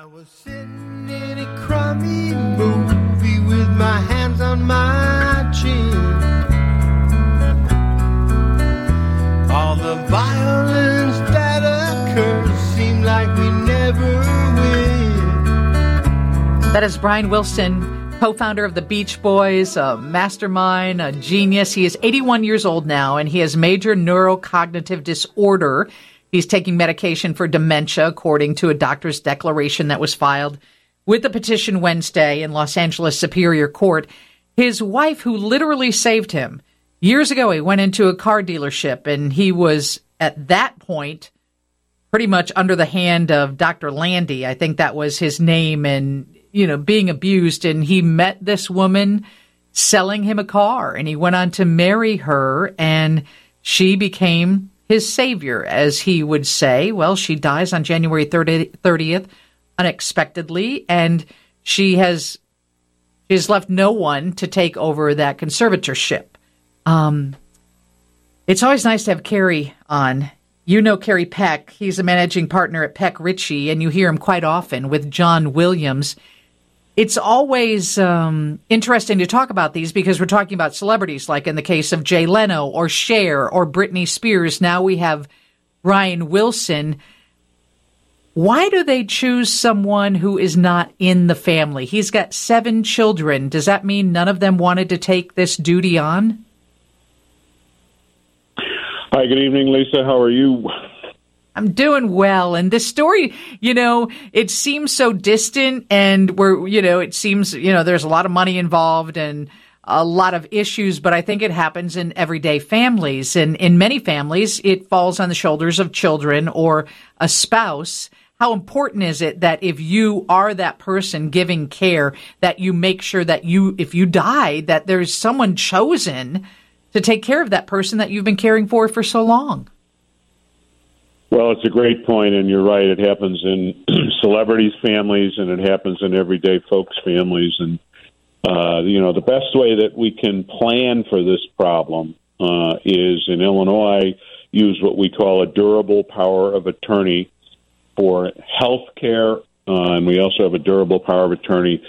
I was sitting in a crummy movie with my hands on my chin. All the violence that occurs seem like we never win. That is Brian Wilson, co founder of the Beach Boys, a mastermind, a genius. He is 81 years old now, and he has major neurocognitive disorder. He's taking medication for dementia, according to a doctor's declaration that was filed with the petition Wednesday in Los Angeles Superior Court. His wife, who literally saved him years ago, he went into a car dealership and he was at that point pretty much under the hand of Dr. Landy. I think that was his name and, you know, being abused. And he met this woman selling him a car and he went on to marry her and she became his savior, as he would say. Well, she dies on January 30, 30th unexpectedly, and she has she has left no one to take over that conservatorship. Um, it's always nice to have Kerry on. You know Kerry Peck. He's a managing partner at Peck Ritchie, and you hear him quite often with John Williams. It's always um, interesting to talk about these because we're talking about celebrities, like in the case of Jay Leno or Cher or Britney Spears. Now we have Brian Wilson. Why do they choose someone who is not in the family? He's got seven children. Does that mean none of them wanted to take this duty on? Hi, good evening, Lisa. How are you? I'm doing well. And this story, you know, it seems so distant and we're, you know, it seems, you know, there's a lot of money involved and a lot of issues, but I think it happens in everyday families. And in many families, it falls on the shoulders of children or a spouse. How important is it that if you are that person giving care, that you make sure that you, if you die, that there's someone chosen to take care of that person that you've been caring for for so long? Well, it's a great point, and you're right. It happens in celebrities' families, and it happens in everyday folks' families. And uh, you know, the best way that we can plan for this problem uh, is in Illinois use what we call a durable power of attorney for health care, uh, and we also have a durable power of attorney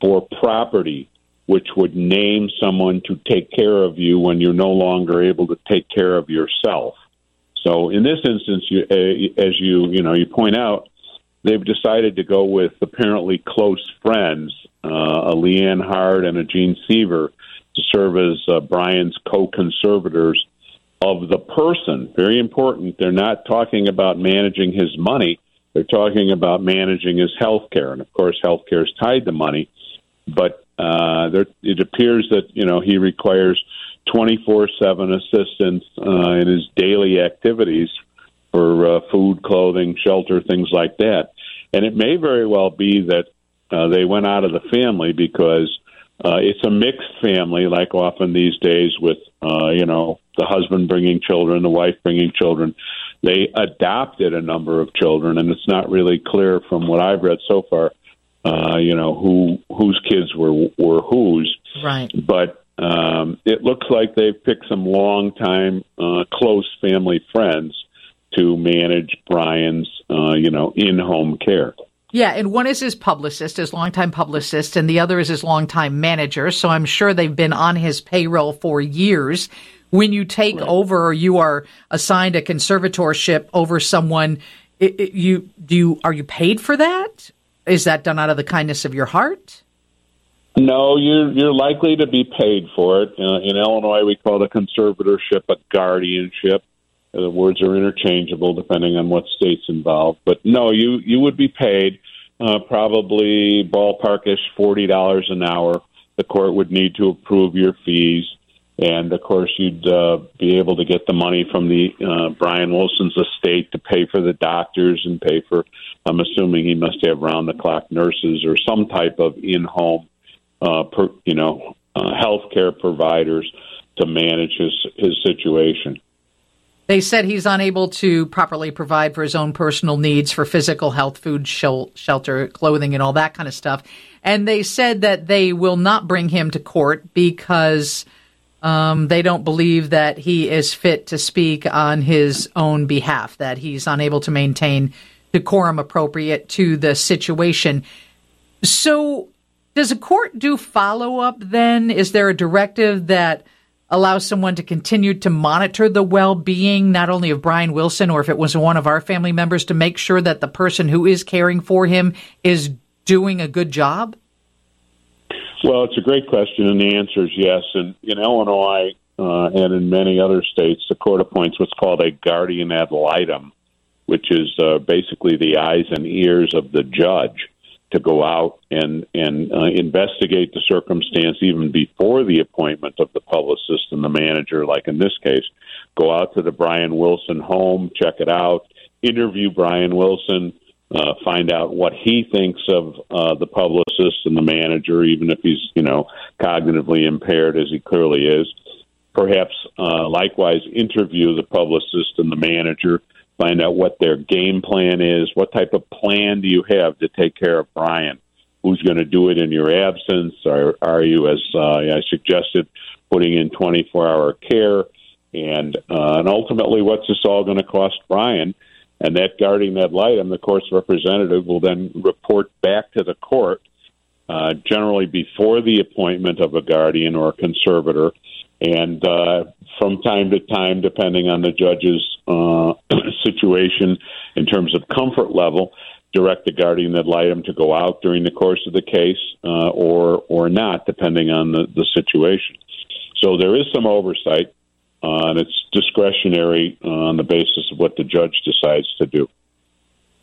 for property, which would name someone to take care of you when you're no longer able to take care of yourself. So in this instance, you, as you you know you point out, they've decided to go with apparently close friends, uh, a Leanne Hard and a Jean Seaver, to serve as uh, Brian's co-conservators of the person. Very important. They're not talking about managing his money. They're talking about managing his health care, and of course, health care is tied to money. But uh, there, it appears that you know he requires 24 7 assistance uh, in his daily activities for uh, food, clothing, shelter, things like that. And it may very well be that uh, they went out of the family because uh, it's a mixed family, like often these days, with, uh, you know, the husband bringing children, the wife bringing children. They adopted a number of children, and it's not really clear from what I've read so far, uh, you know, who whose kids were were whose. Right. But um, it looks like they've picked some longtime, uh, close family friends to manage Brian's, uh, you know, in-home care. Yeah, and one is his publicist, his longtime publicist, and the other is his longtime manager. So I'm sure they've been on his payroll for years. When you take right. over or you are assigned a conservatorship over someone, it, it, you do you are you paid for that? Is that done out of the kindness of your heart? No, you're you're likely to be paid for it. Uh, in Illinois, we call the conservatorship a guardianship. The words are interchangeable depending on what state's involved. But no, you you would be paid uh, probably ballparkish forty dollars an hour. The court would need to approve your fees, and of course, you'd uh, be able to get the money from the uh, Brian Wilson's estate to pay for the doctors and pay for. I'm assuming he must have round the clock nurses or some type of in home uh, per, you know, uh, healthcare providers to manage his his situation. They said he's unable to properly provide for his own personal needs for physical health, food, shelter, clothing, and all that kind of stuff. And they said that they will not bring him to court because um, they don't believe that he is fit to speak on his own behalf, that he's unable to maintain decorum appropriate to the situation. So, does a court do follow up then? Is there a directive that allows someone to continue to monitor the well being, not only of Brian Wilson, or if it was one of our family members, to make sure that the person who is caring for him is doing a good job? Well, it's a great question, and the answer is yes. And in Illinois uh, and in many other states, the court appoints what's called a guardian ad litem, which is uh, basically the eyes and ears of the judge to go out and and uh, investigate the circumstance even before the appointment of the publicist and the manager. Like in this case, go out to the Brian Wilson home, check it out, interview Brian Wilson, uh, find out what he thinks of uh, the publicist and the manager, even if he's you know cognitively impaired as he clearly is. Perhaps uh, likewise interview the publicist and the manager find out what their game plan is. What type of plan do you have to take care of Brian? Who's going to do it in your absence? Are, are you, as uh, I suggested, putting in 24 hour care? And, uh, and ultimately, what's this all going to cost Brian? And that guardian ad litem, the court's representative, will then report back to the court, uh, generally before the appointment of a guardian or a conservator, and uh, from time to time, depending on the judge's uh, situation in terms of comfort level, direct the guardian ad litem to go out during the course of the case uh, or or not, depending on the, the situation. So there is some oversight, uh, and it's discretionary on the basis of what the judge decides to do.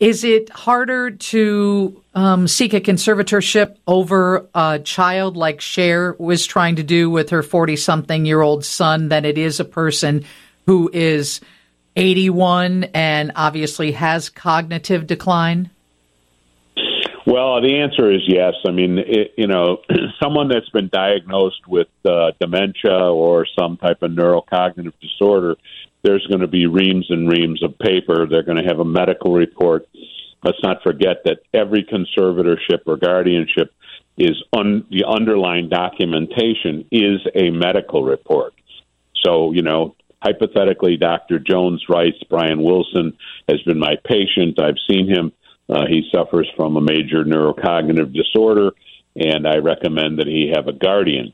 Is it harder to um, seek a conservatorship over a child like Cher was trying to do with her 40 something year old son than it is a person who is 81 and obviously has cognitive decline? Well, the answer is yes. I mean, it, you know, someone that's been diagnosed with uh, dementia or some type of neurocognitive disorder there's going to be reams and reams of paper. They're going to have a medical report. Let's not forget that every conservatorship or guardianship is un- the underlying documentation is a medical report. So, you know, hypothetically, Dr. Jones writes, Brian Wilson has been my patient. I've seen him. Uh, he suffers from a major neurocognitive disorder, and I recommend that he have a guardian.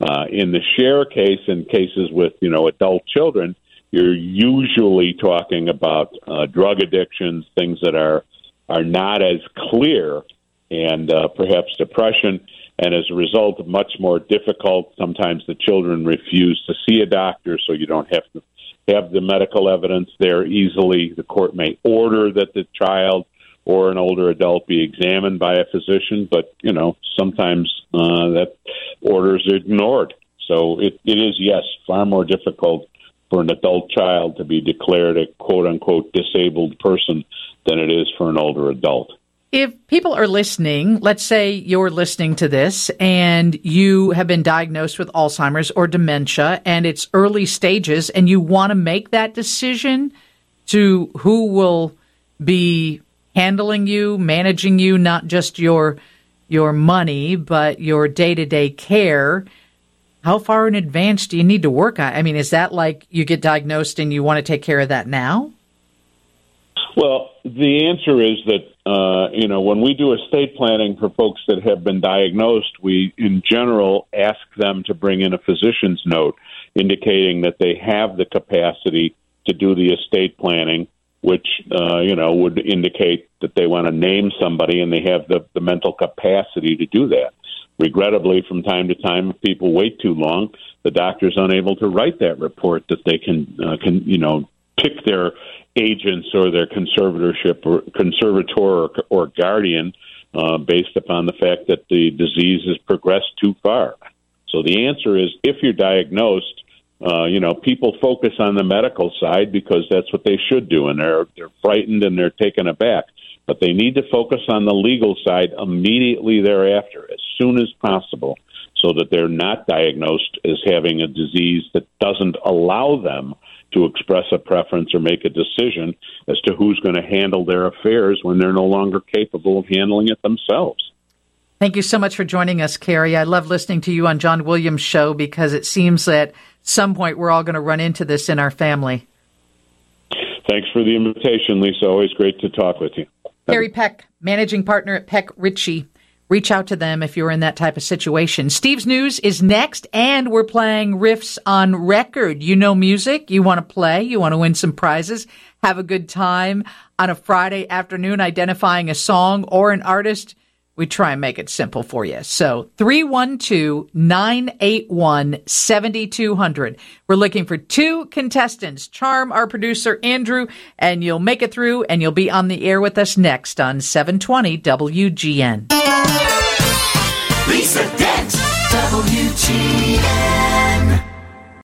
Uh, in the Cher case, in cases with you know adult children, you're usually talking about uh, drug addictions, things that are are not as clear, and uh, perhaps depression. And as a result, much more difficult. Sometimes the children refuse to see a doctor, so you don't have to have the medical evidence there easily. The court may order that the child or an older adult be examined by a physician, but you know sometimes uh, that order is ignored. So it, it is yes far more difficult for an adult child to be declared a quote unquote disabled person than it is for an older adult. If people are listening, let's say you're listening to this and you have been diagnosed with Alzheimer's or dementia and it's early stages and you want to make that decision to who will be handling you, managing you, not just your your money, but your day-to-day care how far in advance do you need to work on? I mean, is that like you get diagnosed and you want to take care of that now? Well, the answer is that uh, you know when we do estate planning for folks that have been diagnosed, we in general ask them to bring in a physician's note indicating that they have the capacity to do the estate planning, which uh, you know would indicate that they want to name somebody and they have the, the mental capacity to do that. Regrettably, from time to time, if people wait too long, the doctor's unable to write that report that they can uh, can you know pick their agents or their conservatorship or conservator or, or guardian uh, based upon the fact that the disease has progressed too far. So the answer is, if you're diagnosed, uh, you know, people focus on the medical side because that's what they should do, and they're they're frightened and they're taken aback but they need to focus on the legal side immediately thereafter, as soon as possible, so that they're not diagnosed as having a disease that doesn't allow them to express a preference or make a decision as to who's going to handle their affairs when they're no longer capable of handling it themselves. Thank you so much for joining us, Kerry. I love listening to you on John Williams' show because it seems that at some point we're all going to run into this in our family. Thanks for the invitation, Lisa. Always great to talk with you. Kerry Peck, managing partner at Peck Ritchie. Reach out to them if you're in that type of situation. Steve's News is next, and we're playing riffs on record. You know music, you want to play, you want to win some prizes, have a good time on a Friday afternoon identifying a song or an artist we try and make it simple for you. So 312-981-7200. We're looking for two contestants. Charm our producer Andrew and you'll make it through and you'll be on the air with us next on 720 WGN. Lisa Dent, WGN.